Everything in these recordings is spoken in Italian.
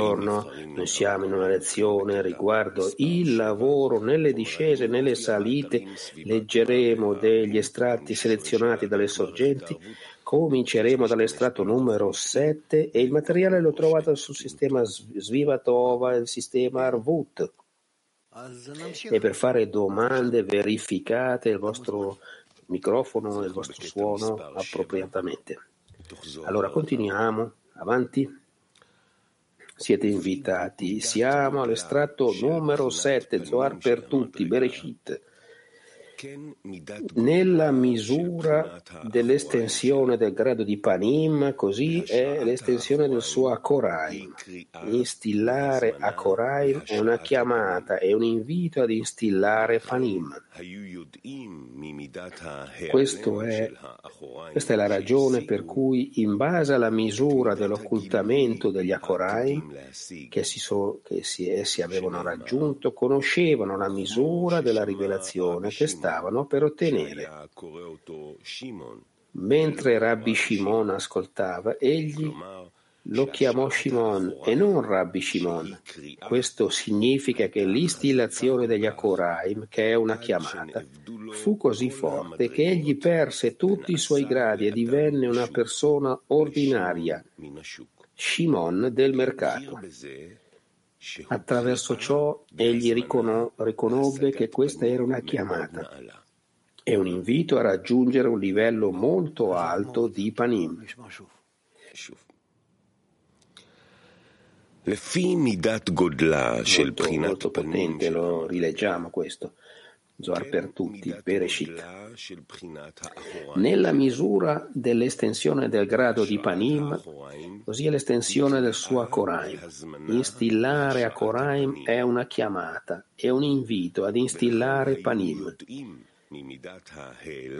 Buongiorno, noi siamo in una lezione riguardo il lavoro nelle discese nelle salite. Leggeremo degli estratti selezionati dalle sorgenti. Cominceremo dall'estratto numero 7 e il materiale l'ho trovato sul sistema Svivatova e il sistema Arvut. E per fare domande verificate il vostro microfono e il vostro suono appropriatamente. Allora continuiamo, avanti. Siete invitati. Siamo all'estratto numero 7, Zohar per tutti, Bereshit. Nella misura dell'estensione del grado di Panim, così è l'estensione del suo Akoraim. Instillare Akoraim è una chiamata, è un invito ad instillare Panim. È, questa è la ragione per cui, in base alla misura dell'occultamento degli Akoraim che, si so, che si, essi avevano raggiunto, conoscevano la misura della rivelazione che stavano per ottenere. Mentre Rabbi Shimon ascoltava, egli lo chiamò Shimon e non Rabbi Shimon. Questo significa che l'instillazione degli Akoraim, che è una chiamata, fu così forte che egli perse tutti i suoi gradi e divenne una persona ordinaria, Shimon del mercato. Attraverso ciò egli ricono- riconobbe che questa era una chiamata e un invito a raggiungere un livello molto alto di Panim. Molto, potente, lo rileggiamo questo. Zohar per tutti, Bereshit. Nella misura dell'estensione del grado di Panim, così è l'estensione del suo Akoraim. Instillare Akoraim è una chiamata, è un invito ad instillare Panim.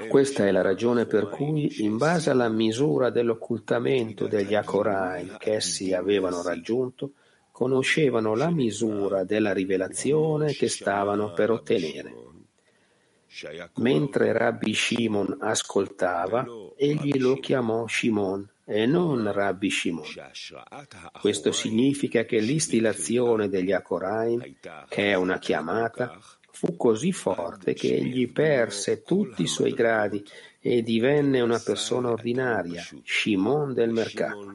Questa è la ragione per cui, in base alla misura dell'occultamento degli Akoraim che essi avevano raggiunto, conoscevano la misura della rivelazione che stavano per ottenere. Mentre Rabbi Shimon ascoltava, egli lo chiamò Shimon e non Rabbi Shimon. Questo significa che l'istillazione degli Akoraim, che è una chiamata, fu così forte che egli perse tutti i suoi gradi e divenne una persona ordinaria, Shimon del mercato.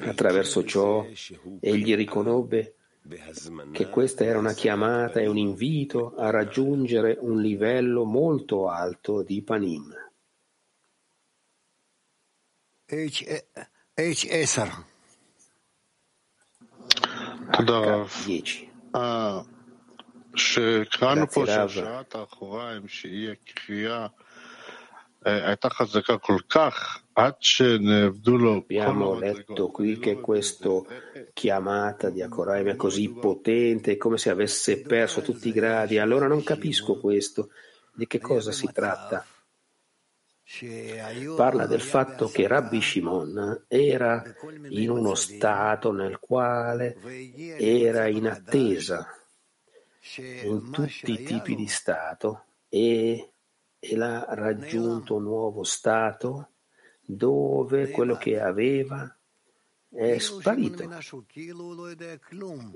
Attraverso ciò egli riconobbe che questa era una chiamata e un invito a raggiungere un livello molto alto di Panim. H10 H10 שקראנו פה Grazie, Rav. שהשראת האחוריים, שהיא הקריאה, אה, הייתה חזקה כל כך, Abbiamo letto qui che questa chiamata di Akoraim è così potente, come se avesse perso tutti i gradi. Allora non capisco questo. Di che cosa si tratta? Parla del fatto che Rabbi Shimon era in uno stato nel quale era in attesa in tutti i tipi di stato e, e l'ha raggiunto un nuovo stato dove quello che aveva è sparito,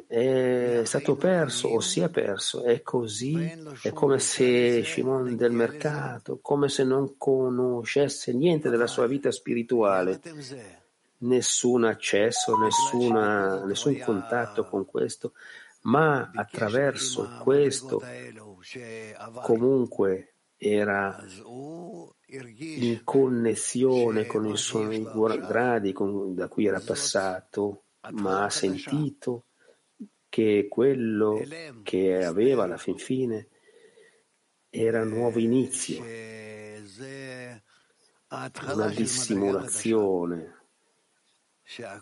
è stato perso o si è perso. È così, è come se Shimon del mercato, come se non conoscesse niente della sua vita spirituale, nessun accesso, nessuna, nessun contatto con questo, ma attraverso questo comunque era in connessione con i suoi gradi con- da cui era passato, ma ha sentito che quello che aveva alla fin fine era un nuovo inizio, una dissimulazione,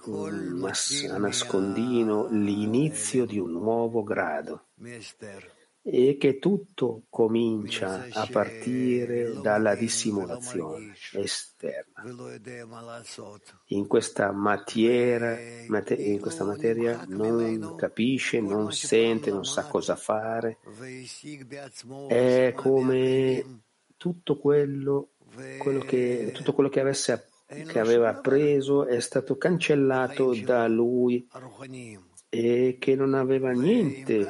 un nas- a nascondino l'inizio di un nuovo grado e che tutto comincia a partire dalla dissimulazione esterna. In questa, materia, mate- in questa materia non capisce, non sente, non sa cosa fare. È come tutto quello quello che, tutto quello che, avesse, che aveva appreso è stato cancellato da lui e che non aveva niente,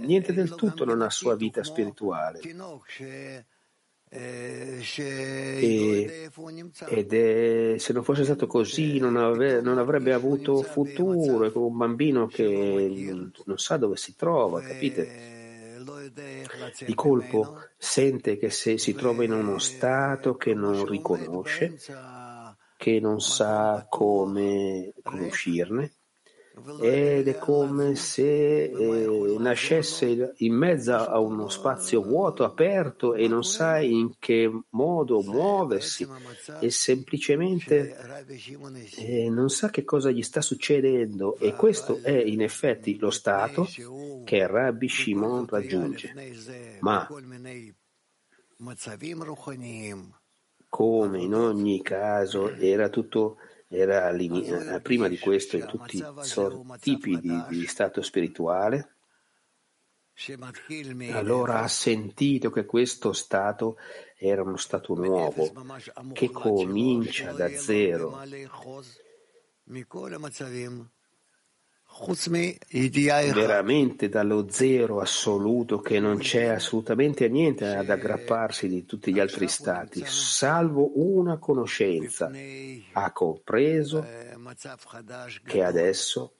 niente del tutto nella sua vita spirituale. E, ed è, se non fosse stato così non, ave, non avrebbe avuto futuro, è come un bambino che non sa dove si trova, capite? Di colpo sente che se si trova in uno stato che non riconosce, che non sa come, come uscirne, ed è come se eh, nascesse in mezzo a uno spazio vuoto, aperto e non sa in che modo muoversi e semplicemente eh, non sa che cosa gli sta succedendo e questo è in effetti lo stato che Rabbi Shimon raggiunge. Ma come in ogni caso era tutto era eh, prima di questo in tutti i tipi di, di stato spirituale, allora ha sentito che questo stato era uno stato nuovo, che comincia da zero veramente dallo zero assoluto che non c'è assolutamente niente ad aggrapparsi di tutti gli altri stati, salvo una conoscenza. Ha compreso che adesso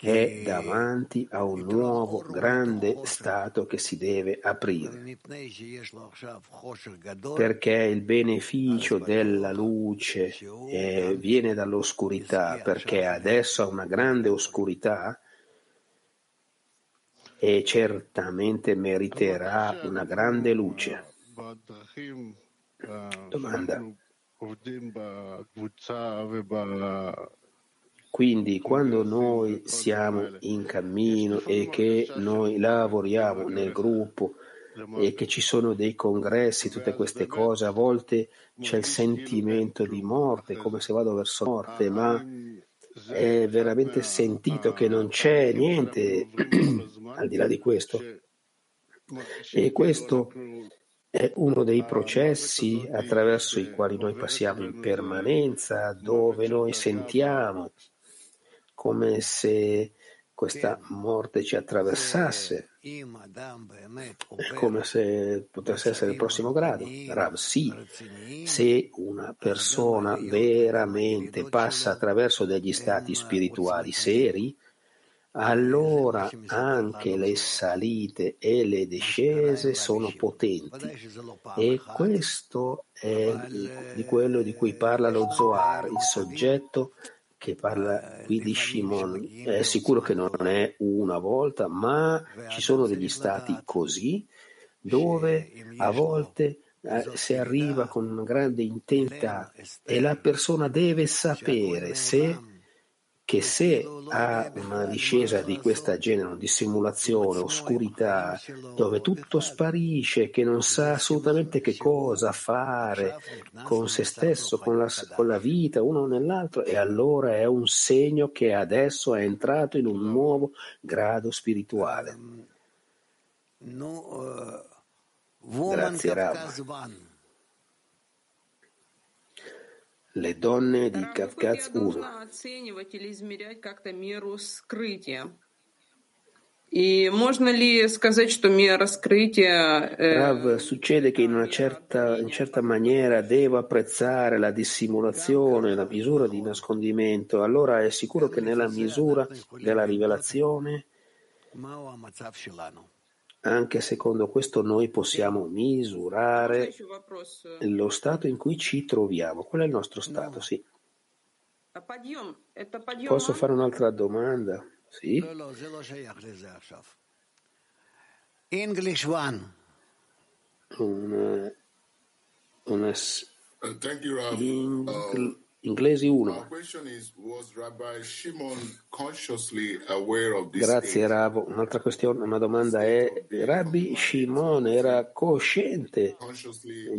è davanti a un nuovo grande stato che si deve aprire, perché il beneficio della luce eh, viene dall'oscurità, perché adesso ha una grande oscurità e certamente meriterà una grande luce. Domanda. Quindi quando noi siamo in cammino e che noi lavoriamo nel gruppo e che ci sono dei congressi, tutte queste cose, a volte c'è il sentimento di morte, come se vado verso morte, ma è veramente sentito che non c'è niente al di là di questo. E questo è uno dei processi attraverso i quali noi passiamo in permanenza, dove noi sentiamo come se questa morte ci attraversasse, è come se potesse essere il prossimo grado. Rav, sì, se una persona veramente passa attraverso degli stati spirituali seri, allora anche le salite e le discese sono potenti. E questo è di quello di cui parla lo Zohar, il soggetto che parla qui di Shimon. è sicuro che non è una volta, ma ci sono degli stati così dove a volte eh, si arriva con una grande intensità e la persona deve sapere se che se ha una discesa di questa genere, di simulazione, oscurità, dove tutto sparisce, che non sa assolutamente che cosa fare con se stesso, con la, con la vita, uno nell'altro, e allora è un segno che adesso è entrato in un nuovo grado spirituale. Grazie Rav. Le donne di Kavkaz 1. Rav, succede che in una certa, in certa maniera devo apprezzare la dissimulazione, la misura di nascondimento. Allora è sicuro che nella misura della rivelazione anche secondo questo noi possiamo misurare lo stato in cui ci troviamo. Qual è il nostro stato? Sì. Posso fare un'altra domanda? Sì. English one. Una, una, in, Inglesi 1. Grazie Ravo. Un'altra questione, una domanda è, Rabbi Shimon era cosciente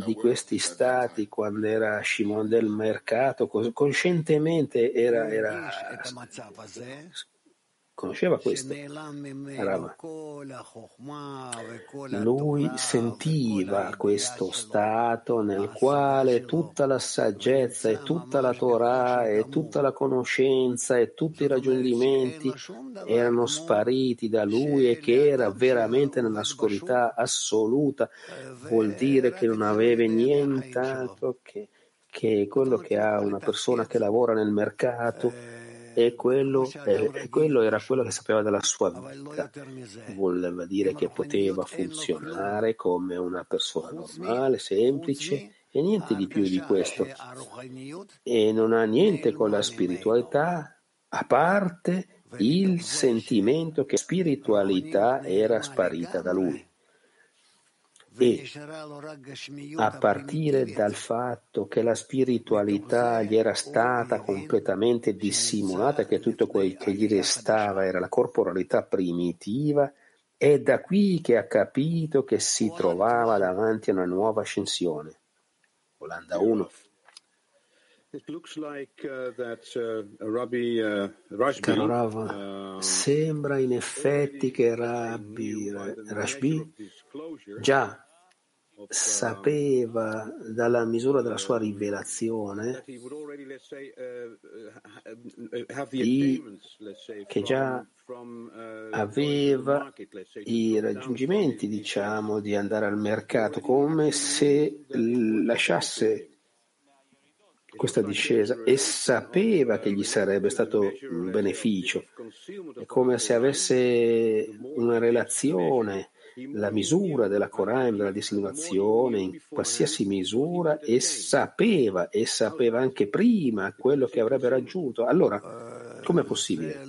di questi stati quando era Shimon del mercato? Coscientemente era, era conosceva questo. Rava. Lui sentiva questo stato nel quale tutta la saggezza e tutta la Torah e tutta la conoscenza e tutti i raggiungimenti erano spariti da lui e che era veramente nell'oscurità assoluta. Vuol dire che non aveva nient'altro che, che quello che ha una persona che lavora nel mercato e quello, e quello, era quello che sapeva della sua vita. Voleva dire che poteva funzionare come una persona normale, semplice e niente di più di questo. E non ha niente con la spiritualità a parte il sentimento che spiritualità era sparita da lui e a partire dal fatto che la spiritualità gli era stata completamente dissimulata, che tutto quel che gli restava era la corporalità primitiva, è da qui che ha capito che si trovava davanti a una nuova ascensione. Olanda 1. Caro Rav, sembra in effetti che Rabbi Rashbi già sapeva dalla misura della sua rivelazione che già aveva i raggiungimenti, diciamo, di andare al mercato, come se lasciasse questa discesa e sapeva che gli sarebbe stato un beneficio. È come se avesse una relazione, la misura della Coran, della dissimulazione, in qualsiasi misura, e sapeva, e sapeva anche prima quello che avrebbe raggiunto. Allora, com'è possibile?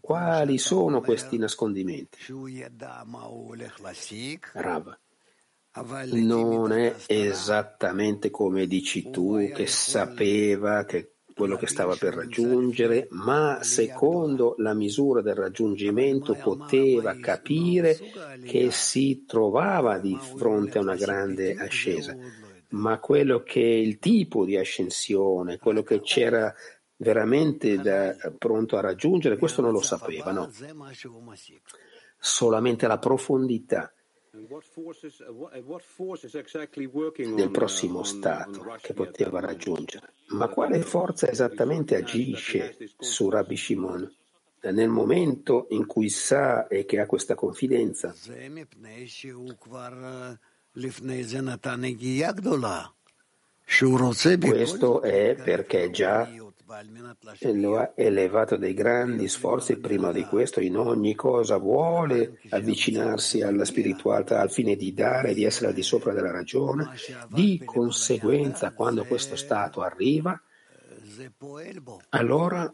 Quali sono questi nascondimenti? Rav non è esattamente come dici tu che sapeva che quello che stava per raggiungere, ma secondo la misura del raggiungimento poteva capire che si trovava di fronte a una grande ascesa. Ma quello che il tipo di ascensione, quello che c'era veramente da, pronto a raggiungere, questo non lo sapeva, no? Solamente la profondità del prossimo stato che poteva raggiungere. Ma quale forza esattamente agisce su Rabbi Shimon nel momento in cui sa e che ha questa confidenza? Questo è perché già lo ha elevato dei grandi sforzi prima di questo in ogni cosa vuole avvicinarsi alla spiritualità al fine di dare, di essere al di sopra della ragione. Di conseguenza, quando questo stato arriva, allora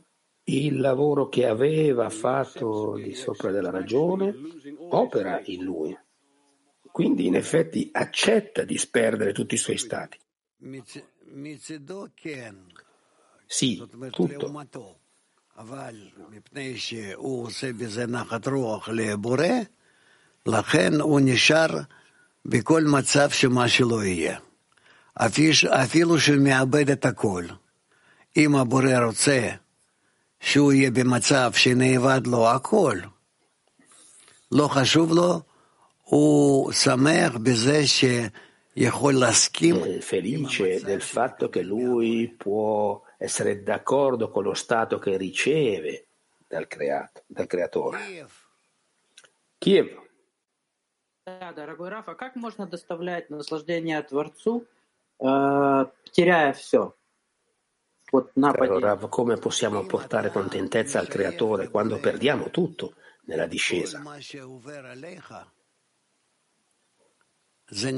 il lavoro che aveva fatto di sopra della ragione opera in lui. Quindi in effetti accetta di sperdere tutti i suoi stati. Sì, tutto. לכן הוא נשאר בכל מצב שמה שלא יהיה. אפילו שהוא מאבד את הכל. אם הבורא רוצה שהוא יהיה במצב שנאבד לו הכל, לא חשוב לו, הוא שמח בזה שיכול להסכים. felice del fatto che lui può essere d'accordo con lo stato che riceve dal, creato, dal creatore. Kiev. Да, дорогой Рафа, как можно доставлять наслаждение Творцу, э, теряя все? Вот Caro Rav, come possiamo portare contentezza al creatore quando perdiamo tutto nella discesa? Se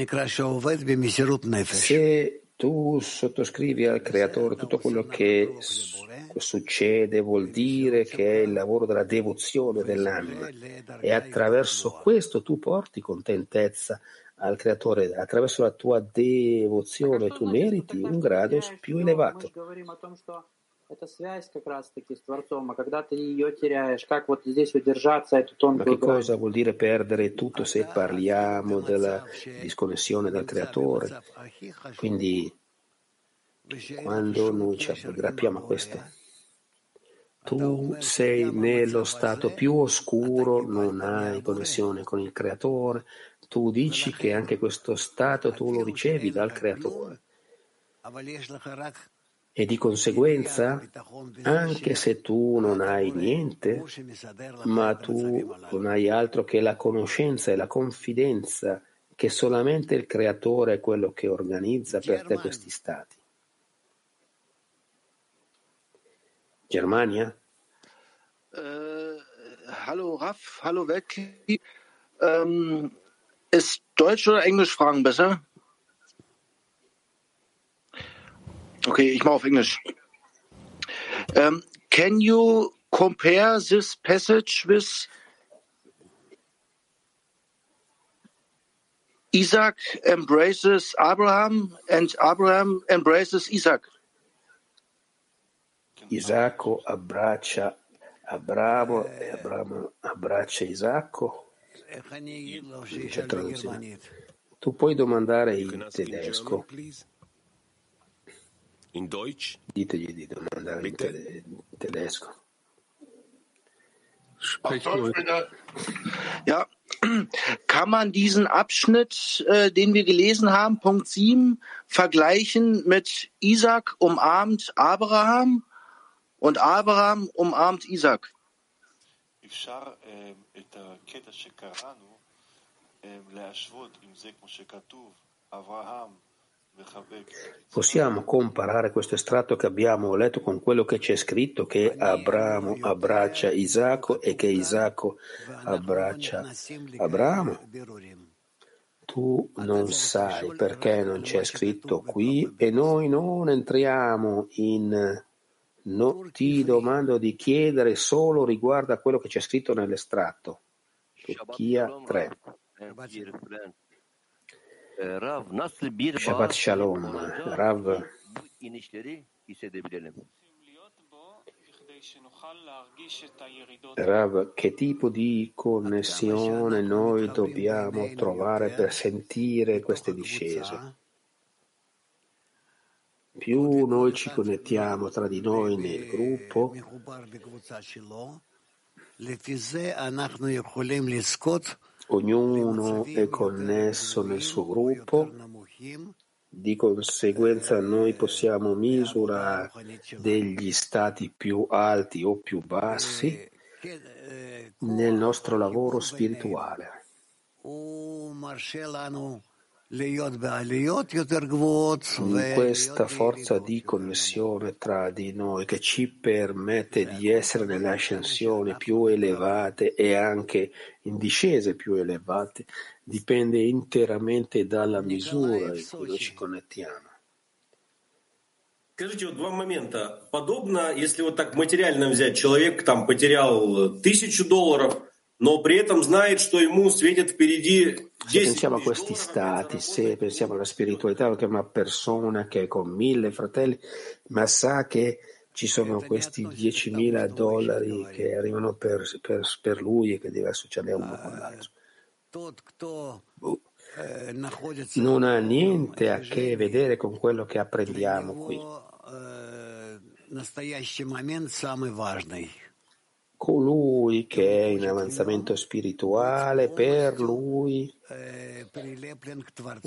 tu sottoscrivi al creatore tutto quello che succede, vuol dire che è il lavoro della devozione dell'anima e attraverso questo tu porti contentezza al creatore, attraverso la tua devozione tu meriti un grado più elevato. Это связь как раз-таки с Творцом, а когда ты ее теряешь, как вот здесь удержаться эту тонкую Ma che cosa vuol dire perdere tutto se parliamo della disconnessione dal creatore? Quindi quando noi ci aggrappiamo a questo, tu sei nello stato più oscuro, non hai connessione con il creatore, tu dici che anche questo stato tu lo ricevi dal creatore. E di conseguenza, anche se tu non hai niente, ma tu non hai altro che la conoscenza e la confidenza che solamente il creatore è quello che organizza per te questi stati. Germania? Äh, hallo Raff, hallo Weltkrieg. Ähm, ist Deutsch oder Englisch Fragen besser? Okay, ich mache auf Englisch. Um, can you compare this passage with Isaac embraces Abraham and Abraham embraces Isaac? Isacco abbraccia Abramo e Abramo abbraccia Isacco. Tu puoi domandare in tedesco. In Deutsch? Ditegli di domandare in te- tedesco. Ja, kann man diesen Abschnitt, äh, den wir gelesen haben, Punkt 7, vergleichen mit Isaac umarmt Abraham und Abraham umarmt Isaac? אפשר אה, את הקטע שקראנו אה, להשוות עם זה כמו שכתוב, אברהם מחבק. Possiamo comparare questo estratto che abbiamo letto con quello che c'è scritto che Abramo abbraccia Isacco e che Isacco abbraccia Abramo. Tu non sai perché non c'è scritto qui e noi non entriamo in No, ti domando di chiedere solo riguardo a quello che c'è scritto nell'estratto. Turchia 3. Shabbat Shalom, Rav. Rav, che tipo di connessione noi dobbiamo trovare per sentire queste discese? Più noi ci connettiamo tra di noi nel gruppo, ognuno è connesso nel suo gruppo, di conseguenza noi possiamo misurare degli stati più alti o più bassi nel nostro lavoro spirituale. Questa forza di connessione tra di noi che ci permette di essere nelle ascensioni più elevate e anche in discese più elevate dipende interamente dalla misura in cui noi ci connettiamo. Скажите, вот два момента. Подобно, если вот так материально взять, человек там потерял тысячу долларов, но при этом знает, что ему светит впереди Se pensiamo a questi stati, se pensiamo alla spiritualità, che è una persona che è con mille fratelli, ma sa che ci sono questi 10.000 dollari che arrivano per, per, per lui e che deve associarli a uno con l'altro. Non ha niente a che vedere con quello che apprendiamo qui. Colui che è in avanzamento spirituale, per lui.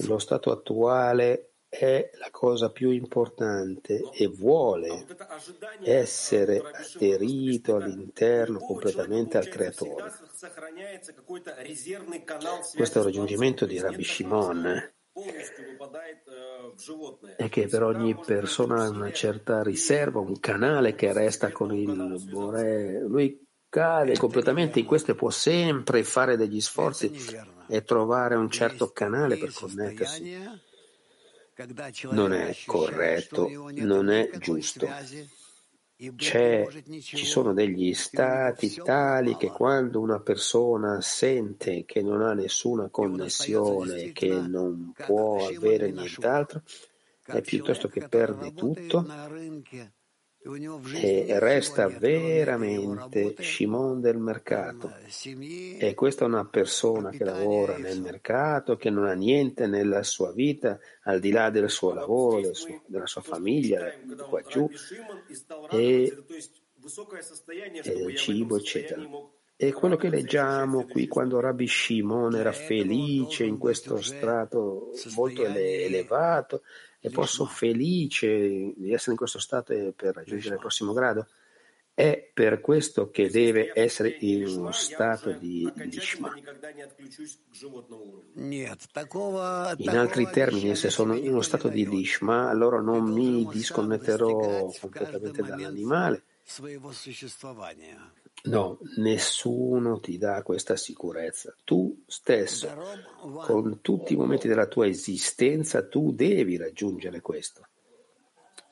Lo stato attuale è la cosa più importante e vuole essere aderito all'interno completamente al creatore. Questo è il raggiungimento di Rabbi Shimon è che per ogni persona ha una certa riserva, un canale che resta con il Bore. Lui cade completamente in questo e può sempre fare degli sforzi e trovare un certo canale per connettersi. Non è corretto, non è giusto. C'è, ci sono degli stati tali che quando una persona sente che non ha nessuna connessione, che non può avere nient'altro, è piuttosto che perde tutto e resta veramente Shimon del mercato. E questa è una persona che lavora nel mercato, che non ha niente nella sua vita al di là del suo lavoro, del suo, della sua famiglia, qua giù, e e del cibo, eccetera. E quello che leggiamo qui quando Rabbi Shimon era felice in questo strato molto elevato e poi sono felice di essere in questo stato per raggiungere il prossimo grado, è per questo che deve essere in uno stato di lishma. In altri termini, se sono in uno stato di lishma, allora non mi disconnetterò completamente dall'animale. No, nessuno ti dà questa sicurezza. Tu stesso, con tutti i momenti della tua esistenza, tu devi raggiungere questo.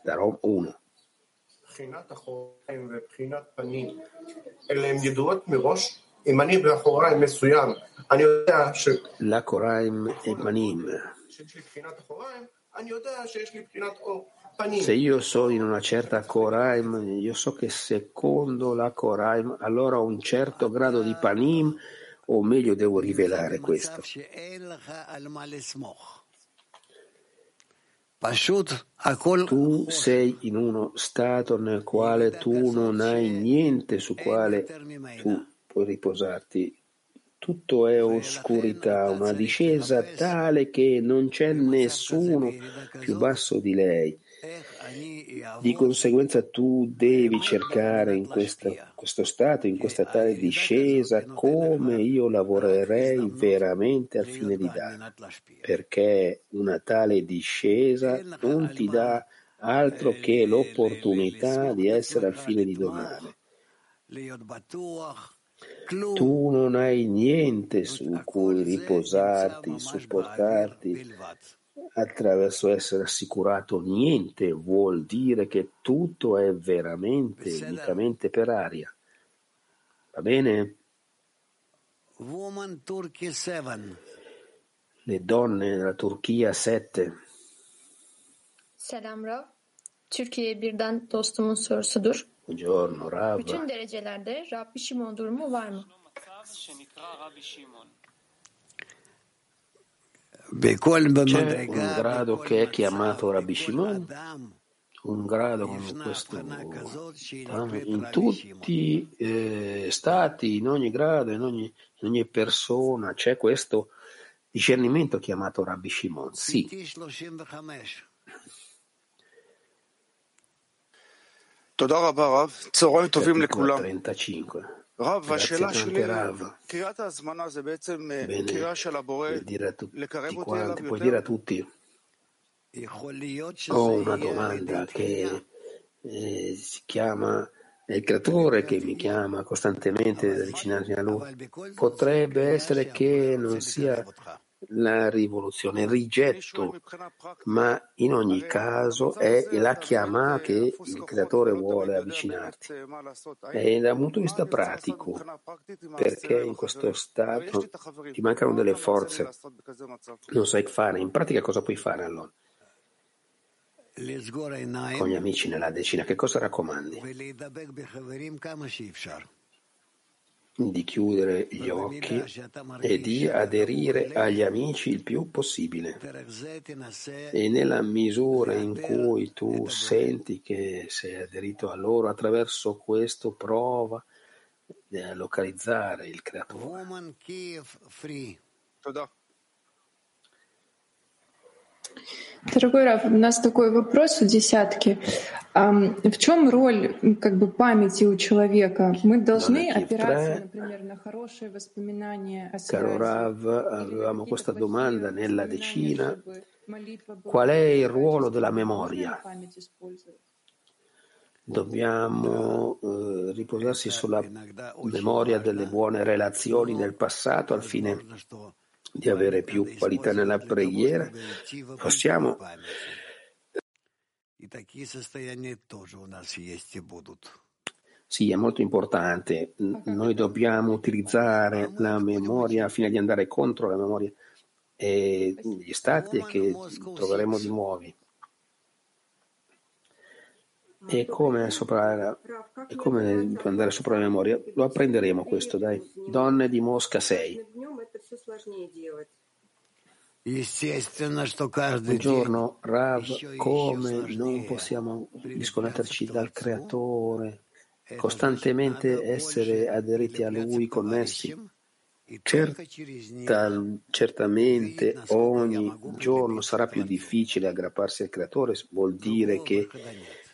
Darom uno. La Koraim e Manim. Se io sono in una certa Koraim, io so che secondo la Koraim allora ho un certo grado di Panim, o meglio devo rivelare questo. Tu sei in uno stato nel quale tu non hai niente su quale tu puoi riposarti. Tutto è oscurità, una discesa tale che non c'è nessuno più basso di lei. Di conseguenza tu devi cercare in questo, questo stato, in questa tale discesa, come io lavorerei veramente al fine di dare, perché una tale discesa non ti dà altro che l'opportunità di essere al fine di donare. Tu non hai niente su cui riposarti, supportarti, attraverso essere assicurato niente vuol dire che tutto è veramente, unicamente per aria. Va bene? Le donne della Turchia 7. Selam Rav. Türkiye birden dostumun sorusudur. Buongiorno Rav. Bütün derecelerde Rabbi Şimon durumu var mı? C'è un grado che è chiamato Rabbi Shimon, un grado come questo diciamo, in tutti eh, stati, in ogni grado, in ogni, in ogni persona c'è questo discernimento chiamato Rabbi Shimon. Sì. Todorabarav, 35. Grazie tante Rav. Bene, dire a tutti quanti, puoi dire a tutti. Ho una domanda che eh, si chiama è il creatore che mi chiama costantemente ad avvicinarmi a lui. Potrebbe essere che non sia la rivoluzione, il rigetto, ma in ogni caso è la chiama che il creatore vuole avvicinarti. E dal punto di vista pratico, perché in questo stato ti mancano delle forze, non sai fare, in pratica cosa puoi fare allora? Con gli amici nella decina, che cosa raccomandi? Di chiudere gli occhi e di aderire agli amici il più possibile. E nella misura in cui tu senti che sei aderito a loro, attraverso questo prova a localizzare il creatore. Дорогой Раф, у нас такой вопрос у десятки. В чем роль как бы, памяти у человека? Мы должны опираться, например, на хорошие воспоминания о Caro Rav, avevamo questa domanda nella decina. Qual è il ruolo della memoria? Dobbiamo eh, riposarsi sulla memoria delle buone relazioni del passato al fine di avere più qualità nella preghiera, possiamo sì, è molto importante. Noi dobbiamo utilizzare la memoria fino di andare contro la memoria e gli stati che troveremo di nuovi. E come, sopra, e come andare sopra la memoria? Lo apprenderemo questo, dai. Donne di Mosca 6. Buongiorno Rav, come non possiamo disconnetterci dal creatore. costantemente essere aderiti a Lui, connessi. Certa, certamente ogni giorno sarà più difficile aggrapparsi al Creatore, vuol dire che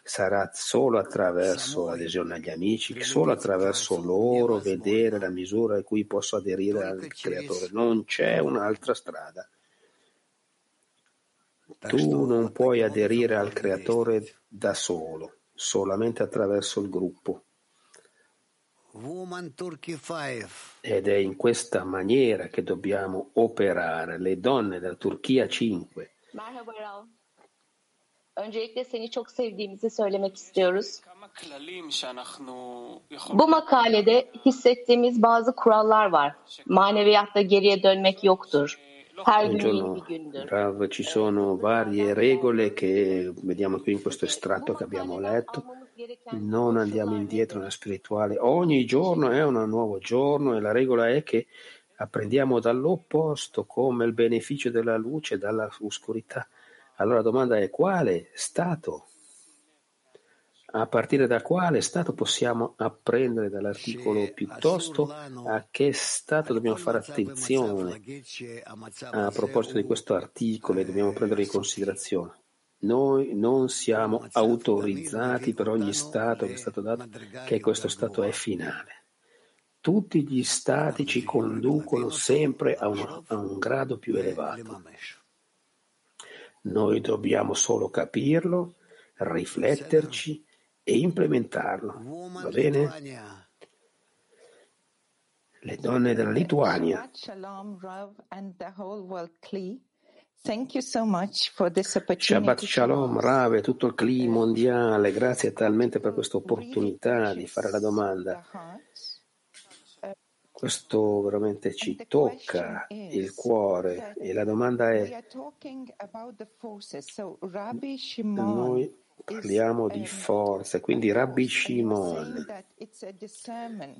sarà solo attraverso l'adesione agli amici, solo attraverso loro vedere la misura in cui posso aderire al Creatore. Non c'è un'altra strada. Tu non puoi aderire al Creatore da solo, solamente attraverso il gruppo. Ed è in questa maniera che dobbiamo operare. Le donne della Turchia 5. Öncelikle seni çok sevdiğimizi söylemek istiyoruz. Bu makalede hissettiğimiz bazı kurallar var. Maneviyatta geriye dönmek yoktur. Her Buongiorno, bir gündür. Rav, ci sono varie regole che vediamo qui in questo estratto che abbiamo letto. Non andiamo indietro nella spirituale. Ogni giorno è un nuovo giorno e la regola è che apprendiamo dall'opposto come il beneficio della luce dalla oscurità. Allora la domanda è quale stato? A partire da quale stato possiamo apprendere dall'articolo piuttosto a che stato dobbiamo fare attenzione a proposito di questo articolo e dobbiamo prendere in considerazione. Noi non siamo autorizzati per ogni stato che è stato dato, che questo stato è finale. Tutti gli stati ci conducono sempre a un, a un grado più elevato. Noi dobbiamo solo capirlo, rifletterci e implementarlo. Va bene? Le donne della Lituania. Rav. Thank you so much for this. Shabbat Shalom, ask. Rave, tutto il clima mondiale, grazie talmente per questa opportunità di fare la domanda. Questo veramente ci tocca il cuore e la domanda è, noi parliamo di forza, quindi Rabbi Shimon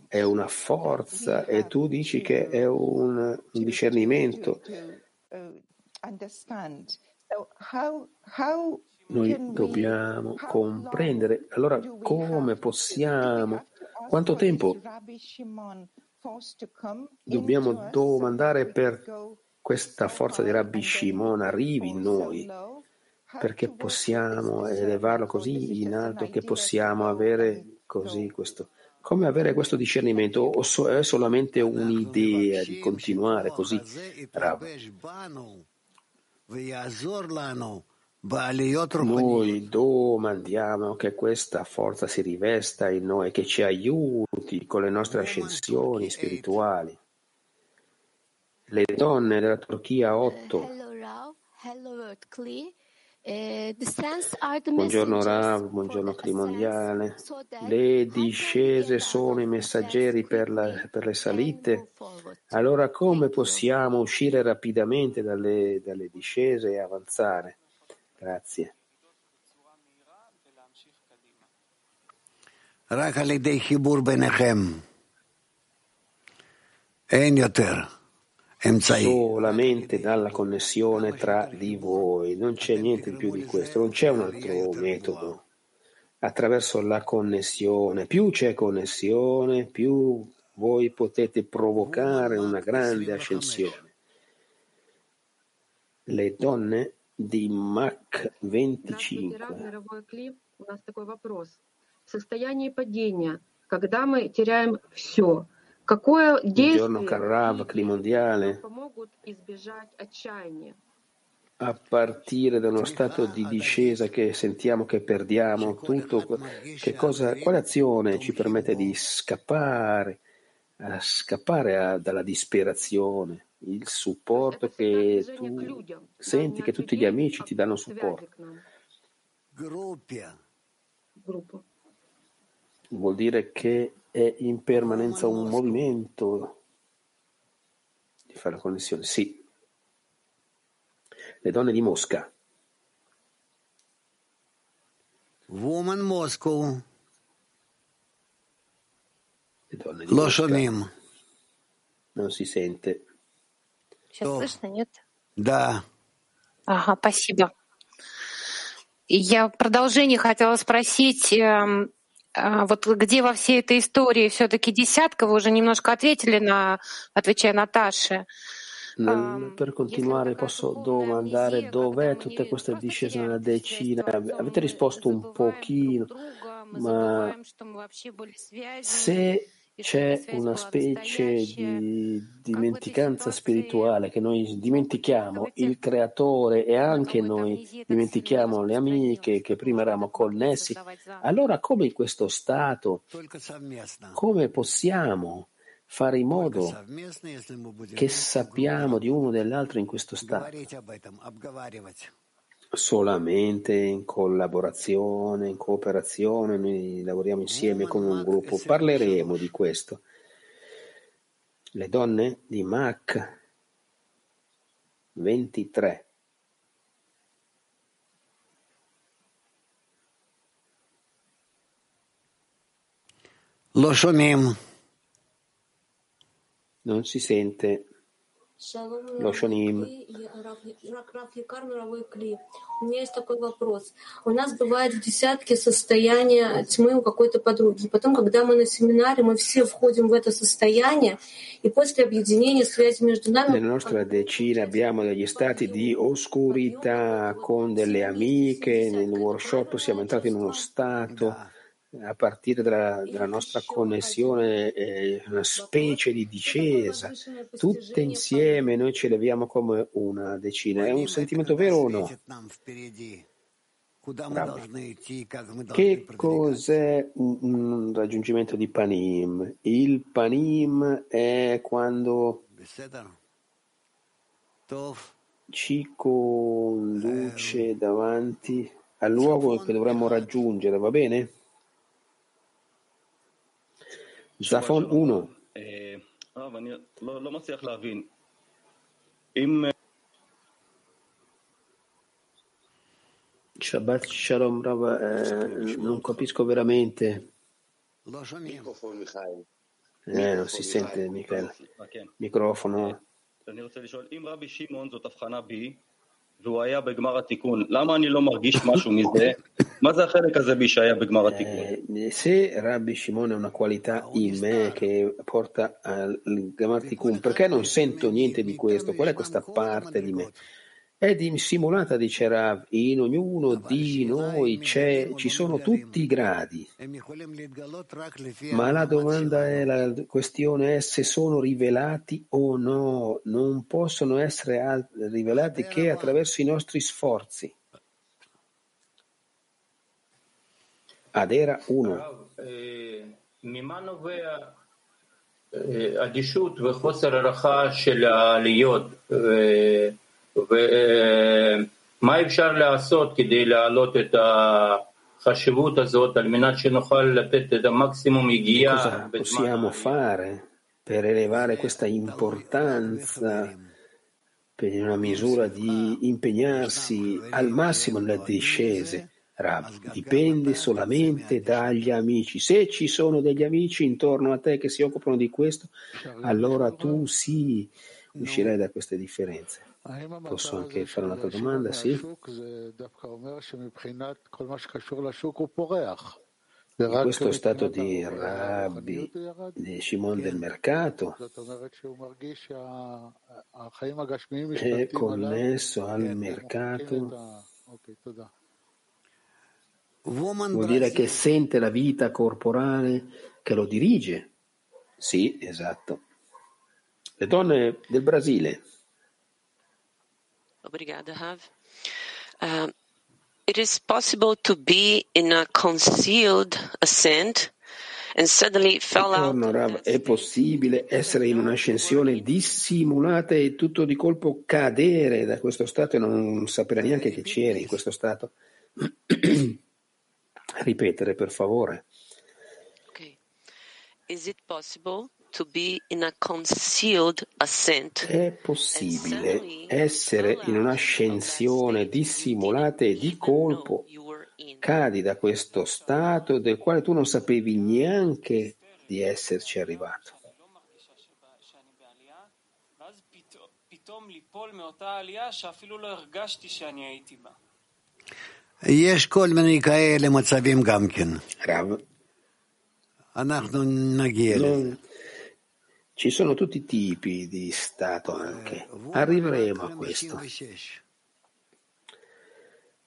è una forza e tu dici che è un, discernimento. to uh, Noi dobbiamo comprendere. Allora, come possiamo? Quanto tempo Rabbi dobbiamo domandare per questa forza di Rabbi Shimon arrivi in noi? Perché possiamo elevarlo così in alto che possiamo avere così questo. Come avere questo discernimento? O so- è solamente un'idea di continuare così? Rav? Noi domandiamo che questa forza si rivesta in noi, che ci aiuti con le nostre ascensioni spirituali. Le donne della Turchia 8. Hello, Rav. Hello, World Kli. Eh, the Buongiorno Rav, buongiorno Cli mondiale. Le discese sono i messaggeri per, la- per le salite. Allora come possiamo uscire rapidamente dalle, dalle discese e avanzare? Grazie. Solamente dalla connessione tra di voi, non c'è niente più di questo, non c'è un altro metodo. Attraverso la connessione, più c'è connessione, più voi potete provocare una grande ascensione. Le donne di Mach Здравствуйте, 25. Рав, мировой клип. У нас такой вопрос. В состоянии падения, когда мы теряем все, какое Buongiorno действие Carrav, Cli mondiale. помогут избежать отчаяния? a partire da uno stato di discesa che sentiamo che perdiamo tutto, che cosa, quale azione ci permette di scappare, a scappare a- dalla disperazione, il supporto che tu senti che tutti gli amici ti danno supporto. Gruppo. Vuol dire che è in permanenza un movimento di fare connessione. Sì. Le donne di Mosca. Woman Moscow. Le donne di Lo Mosca. Shonim. Non si sente. Сейчас слышно, нет? Да. Ага, спасибо. Я в продолжение хотела спросить, эм, А вот где во всей этой истории все-таки десятка? Вы уже немножко ответили на, отвечая Наташе. Nel- per continuare posso domandare dov'è tutte queste discese nella decina? Avete risposto un pochino, ma se c'è una specie di dimenticanza spirituale che noi dimentichiamo il creatore e anche noi dimentichiamo le amiche che prima eravamo connessi, allora come in questo stato, come possiamo fare in modo che sappiamo di uno dell'altro in questo stato? solamente in collaborazione, in cooperazione, noi lavoriamo insieme come un gruppo, parleremo di questo. Le donne di Mach 23. Lo shomim. Non si sente. Кли. У меня есть такой вопрос. У нас бывает в десятке состояние тьмы у какой-то подруги. Потом, когда мы на семинаре, мы все входим в это состояние, и после объединения связи между нами... Nella nostra decina abbiamo degli stati di oscurità con delle amiche, nel workshop siamo entrati in uno stato a partire dalla, dalla nostra connessione, eh, una specie di discesa, tutte insieme noi ci eleviamo come una decina. È un sentimento vero o no? Bravo. Che cos'è un, un raggiungimento di Panim? Il Panim è quando ci conduce davanti al luogo che dovremmo raggiungere, va bene? זפון אונו. הרב, אני לא, לא מצליח להבין. אם... Shabbat Shalom Rav, eh, non capisco veramente. Eh, non si sente Michele. Microfono. אני רוצה לשאול, אם רבי שמעון זאת הבחנה בי, והוא היה בגמר התיקון, למה אני לא מרגיש משהו מזה? מה זה החלק הזה בי שהיה בגמר התיקון? Eh, se Rabbi Shimon è una qualità in me che porta al Gamar Tikkun, perché non sento niente di questo? Qual è questa parte di me? È dissimulata, dice Rav, in ognuno di noi c'è, ci sono tutti i gradi. Ma la domanda è, la questione è se sono rivelati o no. Non possono essere al- rivelati che attraverso i nostri sforzi. Adera 1. אה, ממה נובע אה, אדישות וחוסר הערכה של העליות ו- ומה אפשר לעשות כדי להעלות את החשיבות הזאת על מנת שנוכל לתת את המקסימום יגיעה Cosa possiamo fare per elevare questa importanza per una misura di impegnarsi al massimo nelle discese? Rav, dipende solamente dagli amici. Se ci sono degli amici intorno a te che si occupano di questo, allora tu sì uscirai da queste differenze. Posso anche fare un'altra domanda? Sì? In questo stato di rabbi, di Shimon del mercato, è connesso al mercato, vuol dire che sente la vita corporale che lo dirige. Sì, esatto. Le donne del Brasile. Obrigada, Rav. Um, it is possible to be in a concealed ascent and suddenly fell out. Buongiorno, Rav. È possibile essere in un'ascensione dissimulata e tutto di colpo cadere da questo stato e non sapere neanche che c'eri in questo stato? Ripetere, per favore. Is it possible to be in a concealed ascent? È possibile essere in un'ascensione dissimulata e di colpo cadi da questo stato del quale tu non sapevi neanche di esserci arrivato. ואז פתאום- פתאום ליפול מאותה עלייה שאפילו לא הרגשתי שאני הייתי בה. יש כל מיני כאלה מצבים גם כן. Rav, Non- Ci sono tutti i tipi di stato anche. Arriveremo a questo.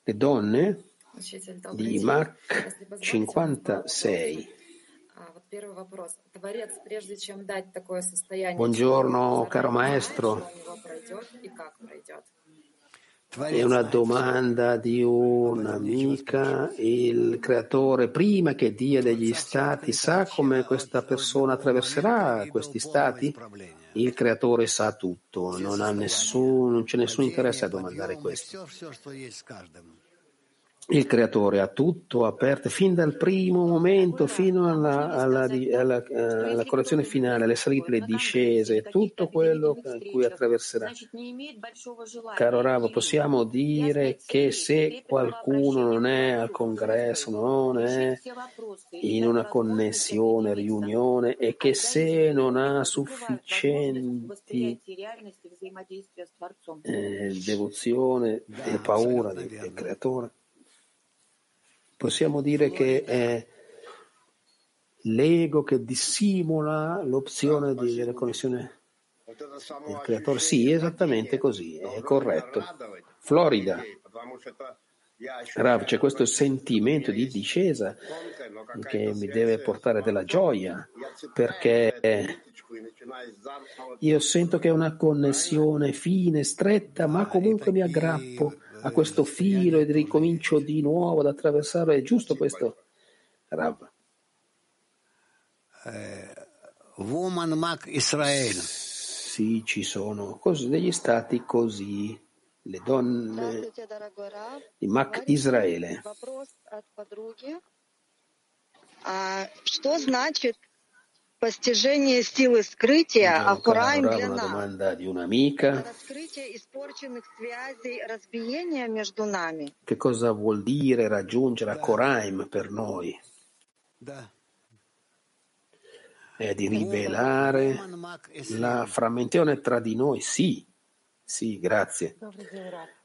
Le donne di Mach 56. Buongiorno caro maestro. È una domanda di un'amica. Il creatore, prima che dia degli stati, sa come questa persona attraverserà questi stati? Il creatore sa tutto, non, ha nessun, non c'è nessun interesse a domandare questo il creatore ha tutto aperto fin dal primo momento, fino alla, alla, alla, eh, alla correzione finale, alle salite, le discese, tutto quello in cui attraverserà. Caro Ravo, possiamo dire che se qualcuno non è al congresso, non è in una connessione, riunione e che se non ha sufficienti eh, devozione e paura del creatore, possiamo dire che è l'ego che dissimula l'opzione di, connessione del creatore. Sì, esattamente così, è corretto. Florida. Rav, c'è questo sentimento di discesa che mi deve portare della gioia, perché io sento che è una connessione fine, stretta, ma comunque mi aggrappo a questo filo e ricomincio di nuovo ad attraversarlo. È giusto questo, Rav? Woman Mac Israel. Sì, ci sono cos- degli stati così, le donne Здравствуйте, дорогой Рав. di Mac Israele. Вопрос от подруги. А что значит постижение силы скрытия Rav, для нас? Раскрытие испорченных связей, разбиение между нами. Che cosa vuol dire raggiungere a Koraim per noi? È di rivelare la frammentazione tra di noi? Sì, sì, grazie.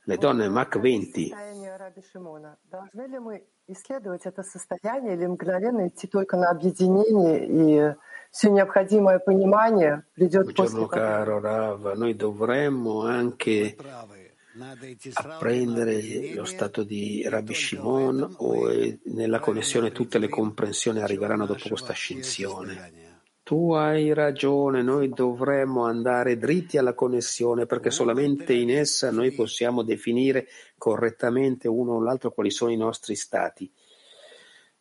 Le donne Mach 20. состояние Раби Шимона. Должны ли мы исследовать это состояние или мгновенно идти только на объединение и все необходимое понимание придет после Buongiorno того? caro Rav, noi dovremmo anche apprendere lo stato di Rabbi Shimon o è- nella connessione tutte le comprensioni arriveranno dopo questa ascensione. Tu hai ragione, noi dovremmo andare dritti alla connessione perché solamente in essa noi possiamo definire correttamente uno o l'altro quali sono i nostri stati.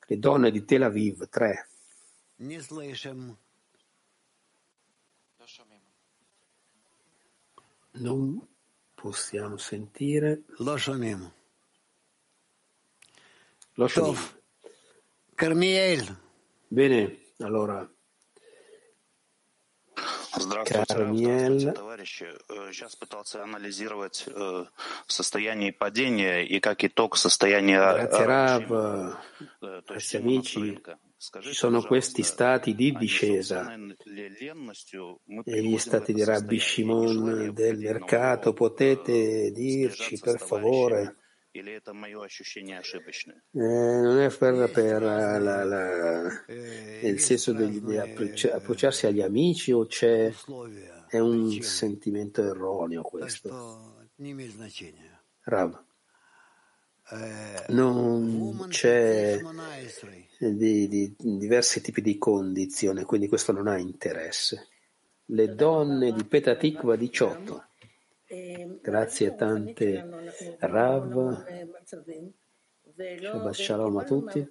Le donne di Tel Aviv 3. non possiamo sentire. Lo soniamo. Lo soniamo. Carmiel. Bene, allora. Здравствуйте, Кармиэль. здравствуйте, товарищи. Сейчас пытался анализировать состояние падения и как итог состояние... Grazie, Раб, amici. Ci sono questi stati di discesa e gli stati di Rabbi Shimon del mercato. Potete dirci per favore? Eh, non è per, per la, la, il senso di, di approcciarsi agli amici o c'è è un sentimento erroneo questo? Rab, non c'è di, di diversi tipi di condizione, quindi questo non ha interesse. Le donne di Petatikva 18. Grazie tante Rav, Shabbat Shalom a tutti.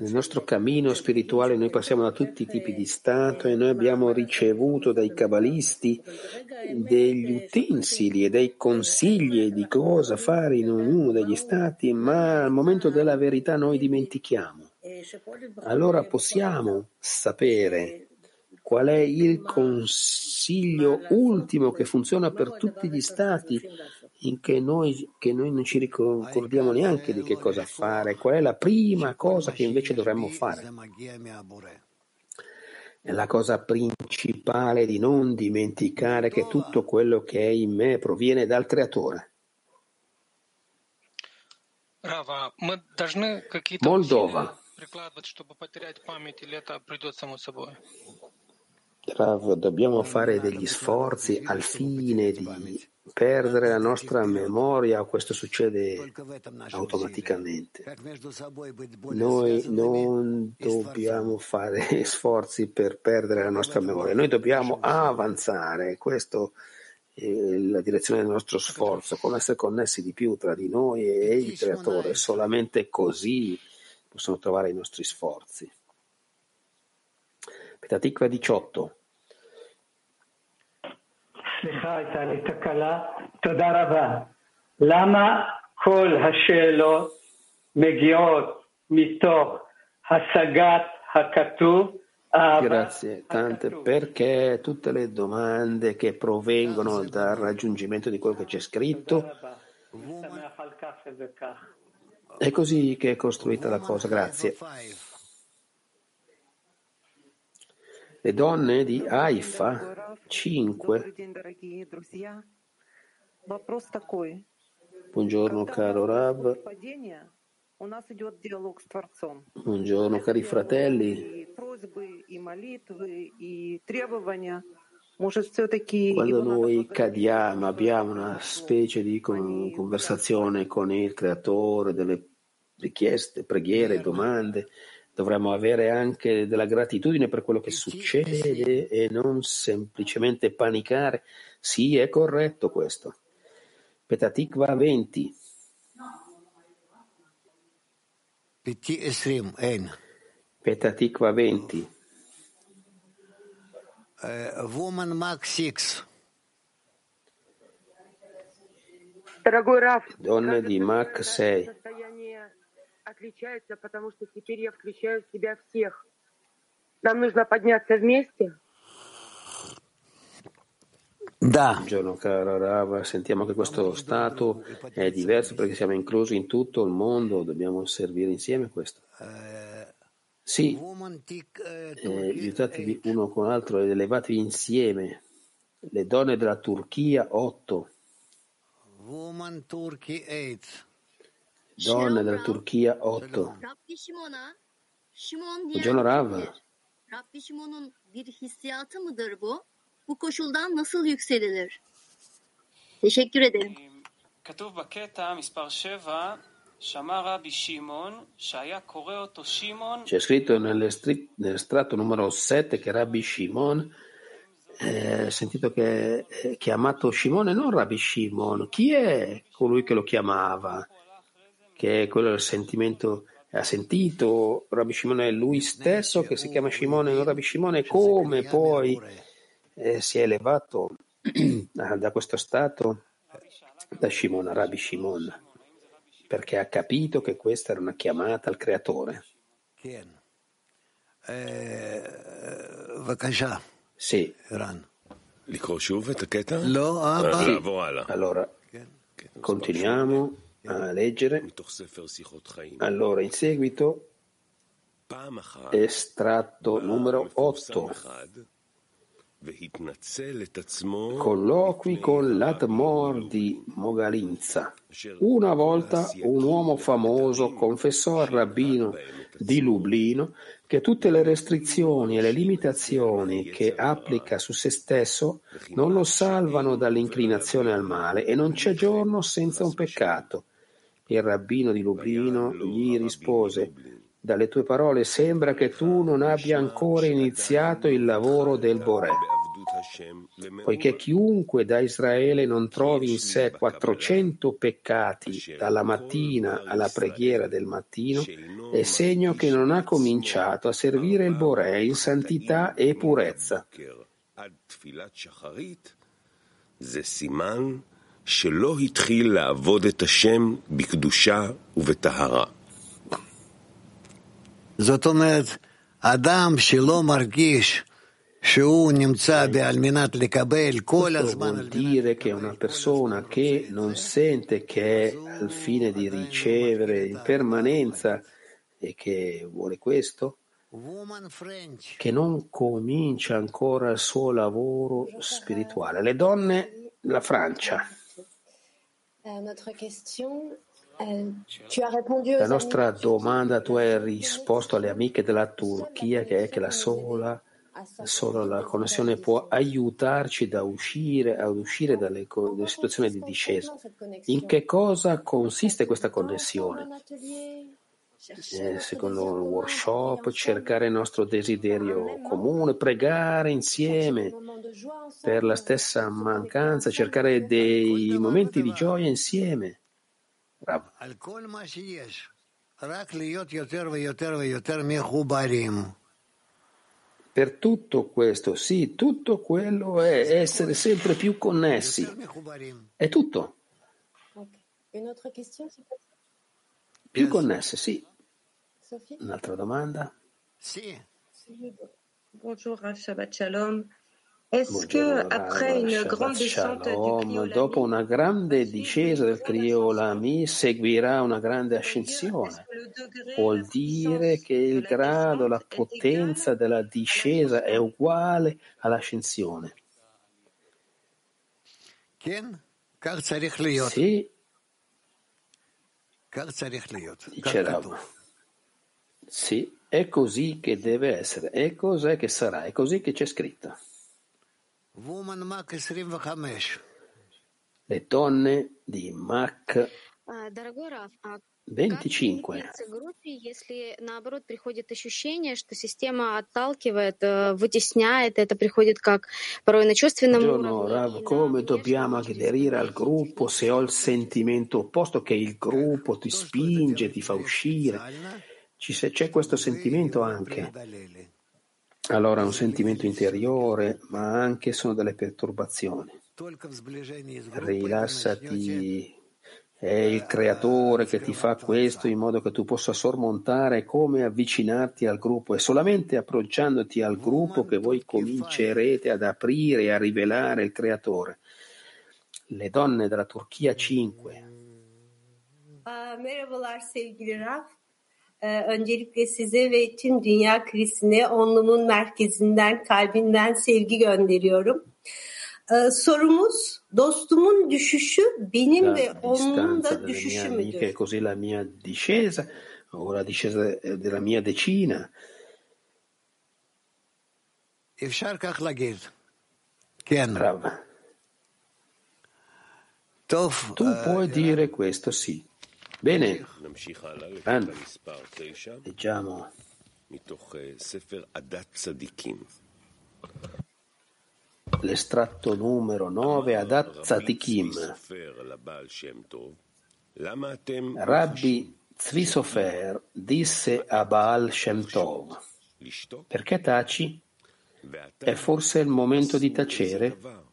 Nel nostro cammino spirituale noi passiamo da tutti i tipi di stato e noi abbiamo ricevuto dai cabalisti degli utensili e dei consigli di cosa fare in ognuno degli stati, ma al momento della verità noi dimentichiamo. Allora possiamo sapere qual è il consiglio ultimo che funziona per tutti gli stati che noi, che noi non ci ricordiamo neanche di che cosa fare, qual è la prima cosa che invece dovremmo fare. È La cosa principale di non dimenticare che tutto quello che è in me proviene dal Creatore. Moldova. Rav, dobbiamo fare degli sforzi al fine di perdere la nostra memoria, questo succede automaticamente. Noi non dobbiamo fare sforzi per perdere la nostra memoria, noi dobbiamo avanzare, questa è la direzione del nostro sforzo, come essere connessi di più tra di noi e il creatore, solamente così possono trovare i nostri sforzi. Petatikva 18 סליחה, הייתה לי תקלה. תודה רבה. למה כל השאלות מגיעות מתוך השגת הכתוב Grazie tante perché tutte le domande che provengono dal raggiungimento di quello che c'è scritto è così che è costruita la cosa, grazie. Le donne di Haifa 5. Buongiorno caro Rav. Buongiorno cari fratelli. Quando noi cadiamo abbiamo una specie di conversazione con il creatore, delle richieste, preghiere, domande dovremmo avere anche della gratitudine per quello che succede e non semplicemente panicare. Sì, è corretto questo. Petatikva 20. Petatikva 20. Eh, woman Mark 6. Donne di Mark 6 состояние отличается, потому что теперь я включаю в себя всех. Нам нужно подняться вместе. Buongiorno caro Rava, sentiamo che questo stato è diverso perché siamo inclusi in tutto il mondo, dobbiamo servire insieme questo. Sì, eh, aiutatevi uno con l'altro ed elevatevi insieme. Le donne della Turchia 8. Woman Turkey 8. Donne della Turchia 8. Rabbi Şimon'a Şimon diyen Buongiorno Rav. Rabbi Şimon'un bir hissiyatı mıdır bu? Bu koşuldan nasıl yükselilir? Teşekkür ederim. כתוב בקטע, מספר 7, שמע רבי שמעון, שהיה קורא אותו שמעון, C'è scritto nell'estri- nell'estratto numero 7 che Rabbi Shimon, eh, sentito che è chiamato Shimon e non Rabbi Shimon. Chi è colui che lo chiamava? che è quello del sentimento ha sentito Rabbi Shimon è lui stesso che si chiama Shimon non Rabbi Shimon come poi eh, si è elevato ah, da questo stato da Shimon a Rabbi Shimon perché ha capito che questa era una chiamata al creatore. Sì. Allora continuiamo a leggere, allora in seguito estratto numero 8. Colloqui con l'Atmor di Mogalinza. Una volta un uomo famoso confessò al rabbino di Lublino che tutte le restrizioni e le limitazioni che applica su se stesso non lo salvano dall'inclinazione al male e non c'è giorno senza un peccato. Il rabbino di Lublino gli rispose dalle tue parole sembra che tu non abbia ancora iniziato il lavoro del Boré. Poiché chiunque da Israele non trovi in sé 400 peccati dalla mattina alla preghiera del mattino, è segno che non ha cominciato a servire il Boré in santità e purezza. עד תפילת שחרית, זה סימן שלא התחיל לעבוד את השם בקדושה ובטהרה. זאת אומרת, אדם שלא מרגיש שהוא נמצא על מנת לקבל כל Questo הזמן vuol dire che una persona che non sente che è al fine di ricevere in permanenza e che vuole questo, che non comincia ancora il suo lavoro spirituale. Le donne, la Francia. Euh, question La nostra domanda, tu hai risposto alle amiche della Turchia che è che la sola, solo la connessione può aiutarci da uscire, ad uscire dalle, dalle situazioni di discesa. In che cosa consiste questa connessione? Eh, secondo un workshop, cercare il nostro desiderio comune, pregare insieme per la stessa mancanza, cercare dei momenti di gioia insieme. Bravo. Per tutto questo, sì, tutto quello è essere sempre più connessi. È tutto. Più connesse, sì. Un'altra domanda? Sì. Bonjour, Shabbat Shalom. Est-ce que après une grande descente Shalom, dopo una grande discesa del Kriolami seguirà una grande ascensione? Vuol dire che il grado, la potenza della discesa è uguale all'ascensione? Sì, dice Rav. Sì, è così che deve essere, è cos'è che sarà, è così che c'è scritto. Le donne di Mach 25. Если наоборот приходит ощущение, что система отталкивает, вытесняет, это приходит как порой на чувственном Buongiorno, Rav, come dobbiamo aderire al gruppo se ho il sentimento opposto che il gruppo ti spinge, ti fa uscire? C'è questo sentimento anche, allora è un sentimento interiore, ma anche sono delle perturbazioni. Rilassati, è il creatore che ti fa questo in modo che tu possa sormontare come avvicinarti al gruppo. È solamente approcciandoti al gruppo che voi comincerete ad aprire e a rivelare il creatore. Le donne della Turchia 5. Aa, Merhabalar sevgili Raf. Ee, öncelikle size ve tüm dünya krizine onlumun merkezinden, kalbinden sevgi gönderiyorum. Ee, sorumuz dostumun düşüşü benim La ve onun distanza da delle mie düşüşü amiche müdür? è così la mia discesa o la discesa della mia decina. אפשר כך להגיד. כן. Rav. טוב, Tu puoi dire questo, sì. Bene, Pan, leggiamo. L'estratto numero 9 ad Atzadikim. Rabbi Zvisofer disse a Baal Shem Tov, perché taci? È forse il momento di tacere?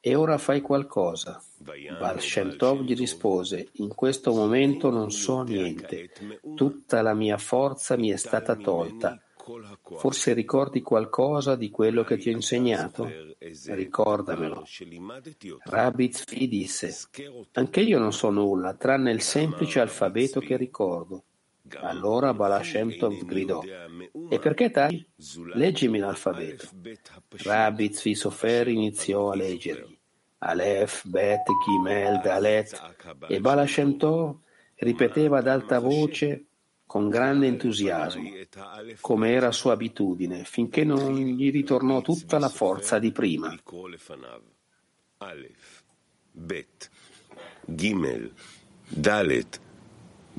E ora fai qualcosa. Baal Shem gli rispose, in questo momento non so niente, tutta la mia forza mi è stata tolta. Forse ricordi qualcosa di quello che ti ho insegnato? Ricordamelo. Rabbi Tzvi disse, anche io non so nulla, tranne il semplice alfabeto che ricordo. Allora Balashem Tov gridò, e perché tagli? Leggimi l'alfabeto. Rabbi Zvi Sofer iniziò a leggergli. Aleph, Bet, Gimel, Dalet, e Balashem Tov ripeteva ad alta voce con grande entusiasmo, come era sua abitudine, finché non gli ritornò tutta la forza di prima. Aleph, Bet, Gimel, Dalet,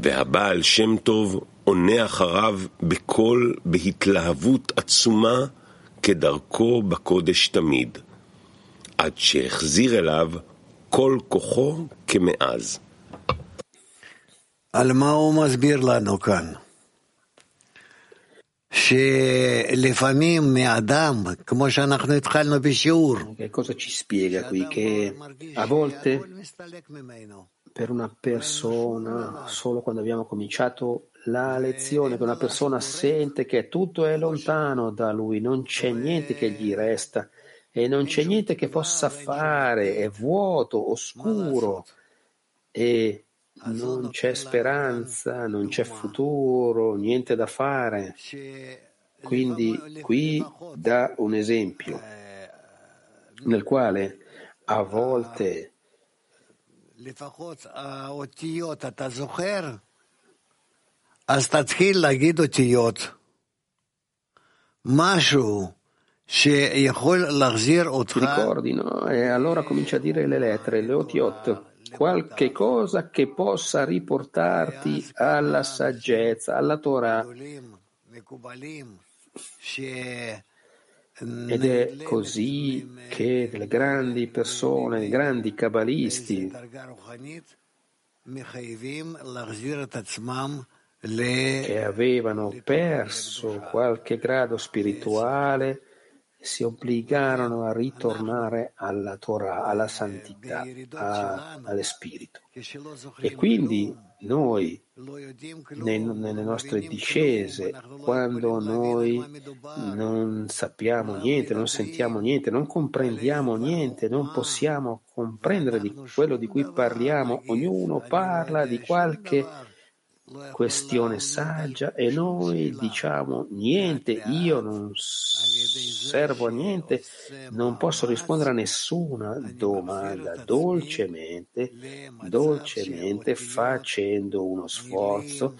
והבעל שם טוב עונה אחריו בקול בהתלהבות עצומה כדרכו בקודש תמיד, עד שהחזיר אליו כל כוחו כמאז. על מה הוא מסביר לנו כאן? שלפעמים מאדם, כמו שאנחנו התחלנו בשיעור, Che cosa ci spiega qui? Che a volte per una persona, solo quando abbiamo cominciato la lezione, che una persona sente che tutto è lontano da lui, non c'è niente che gli resta e non c'è niente che possa fare, è vuoto, oscuro e non c'è speranza, non c'è futuro, niente da fare. Quindi qui dà un esempio nel quale a volte אז תתחיל להגיד אותיות. משהו שיכול להחזיר Ti אותך ricordi, no? E allora comincia a dire le lettere, le otiot, qualche cosa che possa riportarti alla saggezza, alla Torah. Ed è così che le grandi persone, i grandi cabalisti, che avevano perso qualche grado spirituale, si obbligarono a ritornare alla Torah, alla santità, a- allo spirito. E quindi noi, nei- nelle nostre discese, quando noi non sappiamo niente, non sentiamo niente, non comprendiamo niente, non possiamo comprendere di quello di cui parliamo, ognuno parla di qualche questione saggia e noi diciamo niente, io non servo a niente, non posso rispondere a nessuna domanda dolcemente, dolcemente facendo uno sforzo,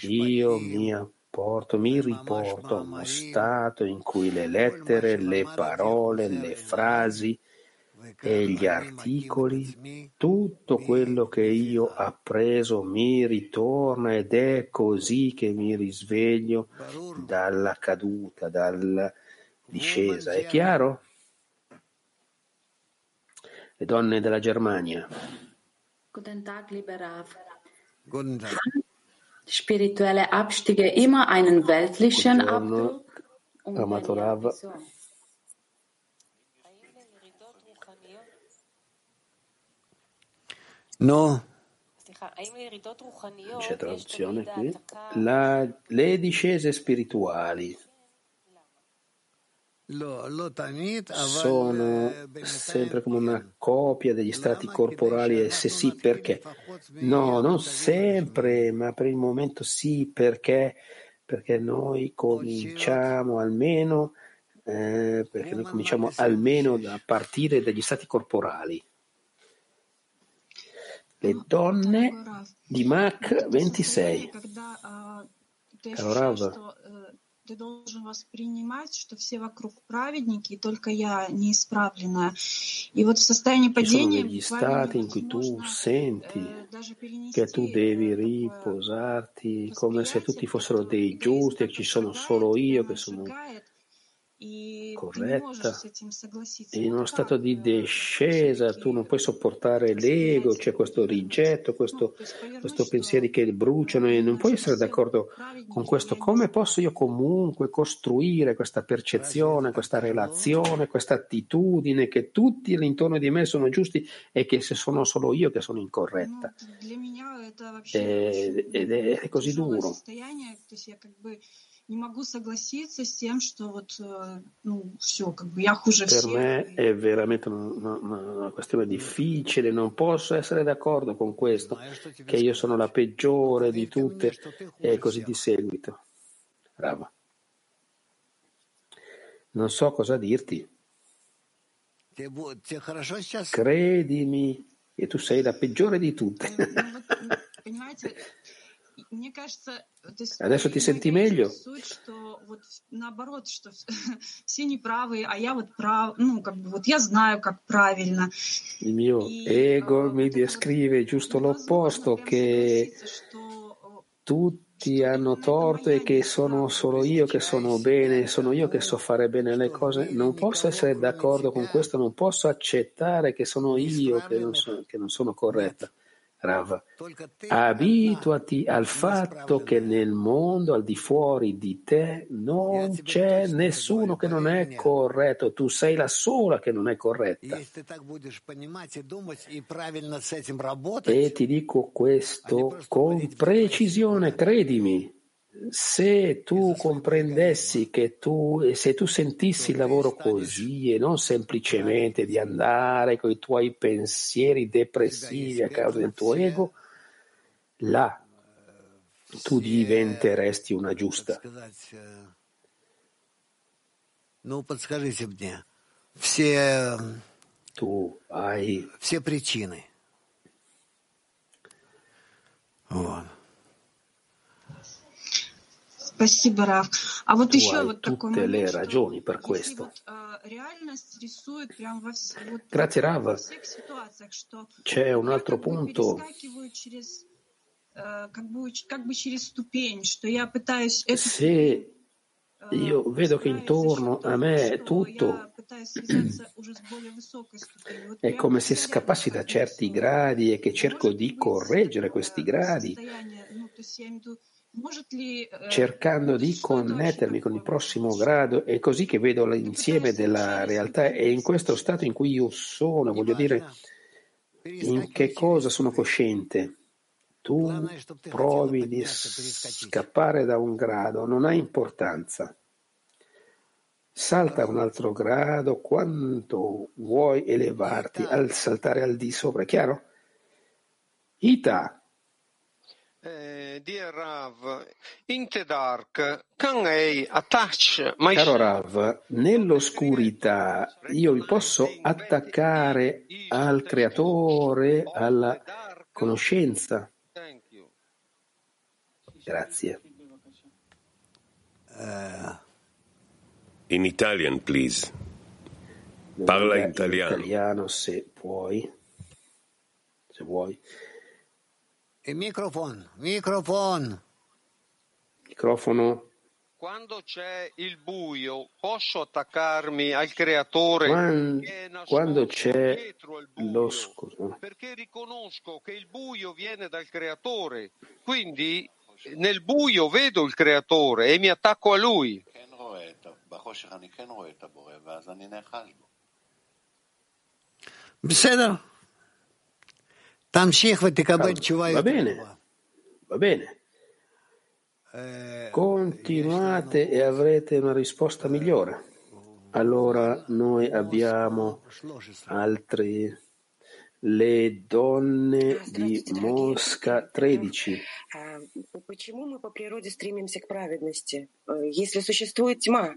io mi apporto, mi riporto a uno stato in cui le lettere, le parole, le frasi e gli articoli, tutto quello che io appreso mi ritorna ed è così che mi risveglio dalla caduta, dalla discesa. È chiaro? Le donne della Germania. Guten Tag, lieber Rav. Guten Tag. Spirituelle Abstiege immer einen weltlichen Abdruck? Amato Rav. No. Non C'è traduzione qui? La, le discese spirituali. Sono sempre come una copia degli stati corporali e se sì perché? no non sempre ma per il momento sì perché? Perché noi cominciamo almeno eh, perché noi cominciamo almeno a partire dagli stati corporali Le donne di Mach 26. Когда а, ты Caro ощущаешь, Rav. что э, ты должен воспринимать, что все вокруг праведники, и только я неисправленная. И вот в состоянии Ci sono падения degli буквально stati in cui tu невозможно senti э, даже che tu перенести devi э, такое riposarti come se tutti восприятие, fossero которое dei эгоист giusti e так ci sono подавляет, solo io che прямо sono corretta, è in uno stato di discesa, tu non puoi sopportare l'ego, c'è cioè questo rigetto, questo, questo pensieri che bruciano e non puoi essere d'accordo con questo. Come posso io comunque costruire questa percezione, questa relazione, questa attitudine che tutti all'intorno di me sono giusti e che se sono solo io che sono incorretta? Ed è, è così duro состояние, то есть я как бы не могу согласиться с тем, что вот, э, ну, все, как бы я хуже Per всех. me è veramente una, una- una questione difficile, non posso essere d'accordo con questo, che io sono la peggiore di tutte e così di seguito. Bravo. Non so cosa dirti. тебе, бу- тебе хорошо сейчас? Credimi che tu sei la peggiore di tutte. Adesso ti senti meglio? Il mio ego mi descrive giusto l'opposto, che tutti hanno torto e che sono solo io che sono bene, sono io che so fare bene le cose. Non posso essere d'accordo con questo, non posso accettare che sono io che non, so, che non sono corretta. Rav, abituati al fatto che nel mondo al di fuori di te non c'è nessuno che non è corretto, tu sei la sola che non è corretta. E ti dico questo con precisione, credimi. Se tu comprendessi che tu, e se tu sentissi il lavoro così e non semplicemente di andare con i tuoi pensieri depressivi a causa del tuo ego, là tu diventeresti una giusta. сказать, э, ну, подскажите мне, все, Tu hai все причины. Спасибо, Раф. А вот tutte le ragioni per questo. Grazie Rav. C'è un altro punto se io vedo che intorno a me tutto è come se scappassi da certi gradi e che cerco di correggere questi gradi cercando di connettermi con il prossimo grado, è così che vedo l'insieme della realtà e in questo stato in cui io sono, voglio dire, in che cosa sono cosciente. Tu provi di scappare da un grado, non ha importanza. Salta a un altro grado quanto vuoi elevarti al saltare al di sopra, è chiaro? Ita, caro Rav, nell'oscurità io mi posso attaccare al creatore, alla conoscenza. Grazie. In Italian, please. Parla in In italiano. italiano se puoi. Se vuoi. Il microfono, microfono. Microfono. Quando c'è il buio, posso attaccarmi al creatore Quan- che è nascosto quando c'è dietro il buio, lo scusa. perché riconosco che il buio viene dal creatore. Quindi nel buio vedo il creatore e mi attacco a lui. כן רואה את ה- בחושך אני כן רואה את הבורא, ואז אני נאחז בו. בסדר. Va bene, va bene. Continuate e avrete una risposta migliore. Allora noi abbiamo altri le donne э, di Mosca э, 13. Э, почему мы по природе стремимся к праведности? Если существует тьма,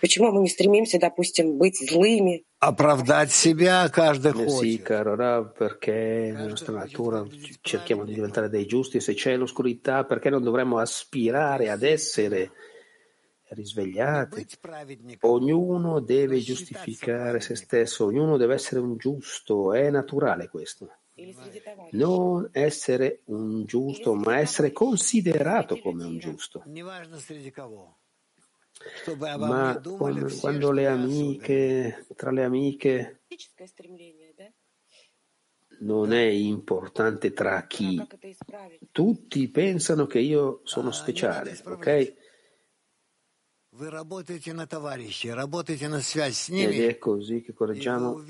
почему мы не стремимся, допустим, быть злыми, Sì, caro Rav, perché nella nostra natura cerchiamo di diventare dei giusti. Se c'è l'oscurità, perché non dovremmo aspirare ad essere risvegliati? Ognuno deve giustificare se stesso, ognuno deve essere un giusto, è naturale questo. Non essere un giusto, ma essere considerato come un giusto ma quando, quando le amiche, tra le amiche, non è importante tra chi. Tutti pensano che io sono speciale, ok? Ed è così che correggiamo.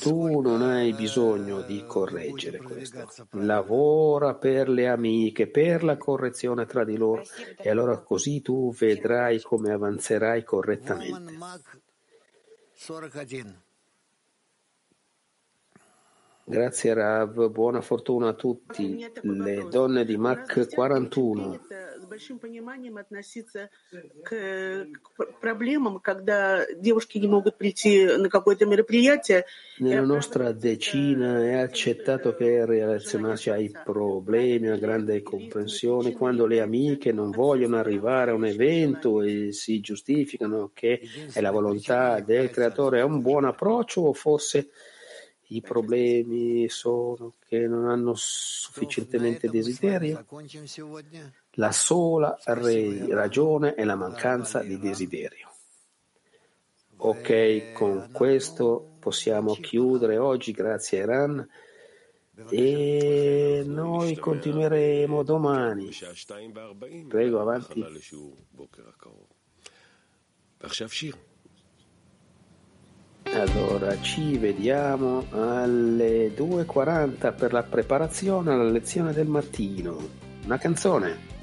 Tu non hai bisogno di correggere questo. Lavora per le amiche, per la correzione tra di loro e allora così tu vedrai come avanzerai correttamente. Маг 41. Grazie Rav, buona fortuna a tutti. Le donne di Mach 41. с большим пониманием относиться к, к пр- проблемам, когда девушки не могут прийти на какое-то мероприятие. Nella nostra decina è accettato che relazionarci ai problemi a grande comprensione quando le amiche non vogliono arrivare a un evento e si giustificano che è la volontà del creatore. È un buon approccio o forse I problemi sono che non hanno sufficientemente desiderio. La sola ragione è la mancanza di desiderio. Ok, con questo possiamo chiudere oggi, grazie a Iran. E noi continueremo domani. Prego, avanti. Allora, ci vediamo alle 2.40 per la preparazione alla lezione del mattino. Una canzone.